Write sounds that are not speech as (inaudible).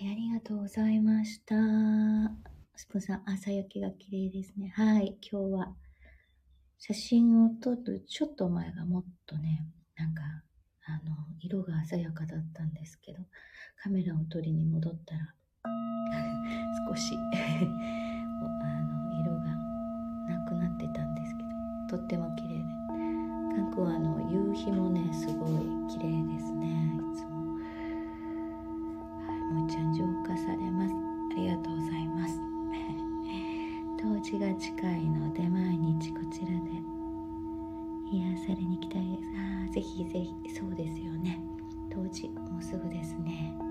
はい、ありがとうございました。スポさん、朝焼けが綺麗ですね。はい、今日は写真を撮るちょっと前がもっとね、なんか、あの、色が鮮やかだったんですけど、カメラを撮りに戻ったら、(laughs) 少し (laughs) あの、色がなくなってたんですけど、とっても綺麗で。韓国はあの、夕日もね、すごい綺麗ですね、もちゃん浄化されます。ありがとうございます。(laughs) 冬至が近いので毎日こちらで。癒されに行きたいです。ああぜひぜひ。そうですよね。当時もうすぐですね。